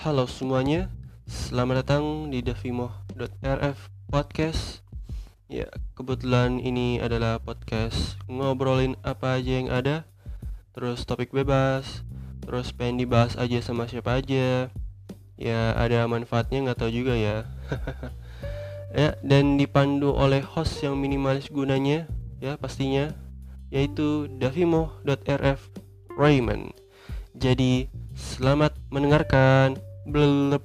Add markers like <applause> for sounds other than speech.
Halo semuanya, selamat datang di davimo.rf podcast. Ya, kebetulan ini adalah podcast ngobrolin apa aja yang ada, terus topik bebas, terus pengen dibahas aja sama siapa aja. Ya, ada manfaatnya nggak tahu juga ya. <laughs> ya, dan dipandu oleh host yang minimalis gunanya, ya pastinya, yaitu davimo.rf Raymond. Jadi, selamat mendengarkan. Blub.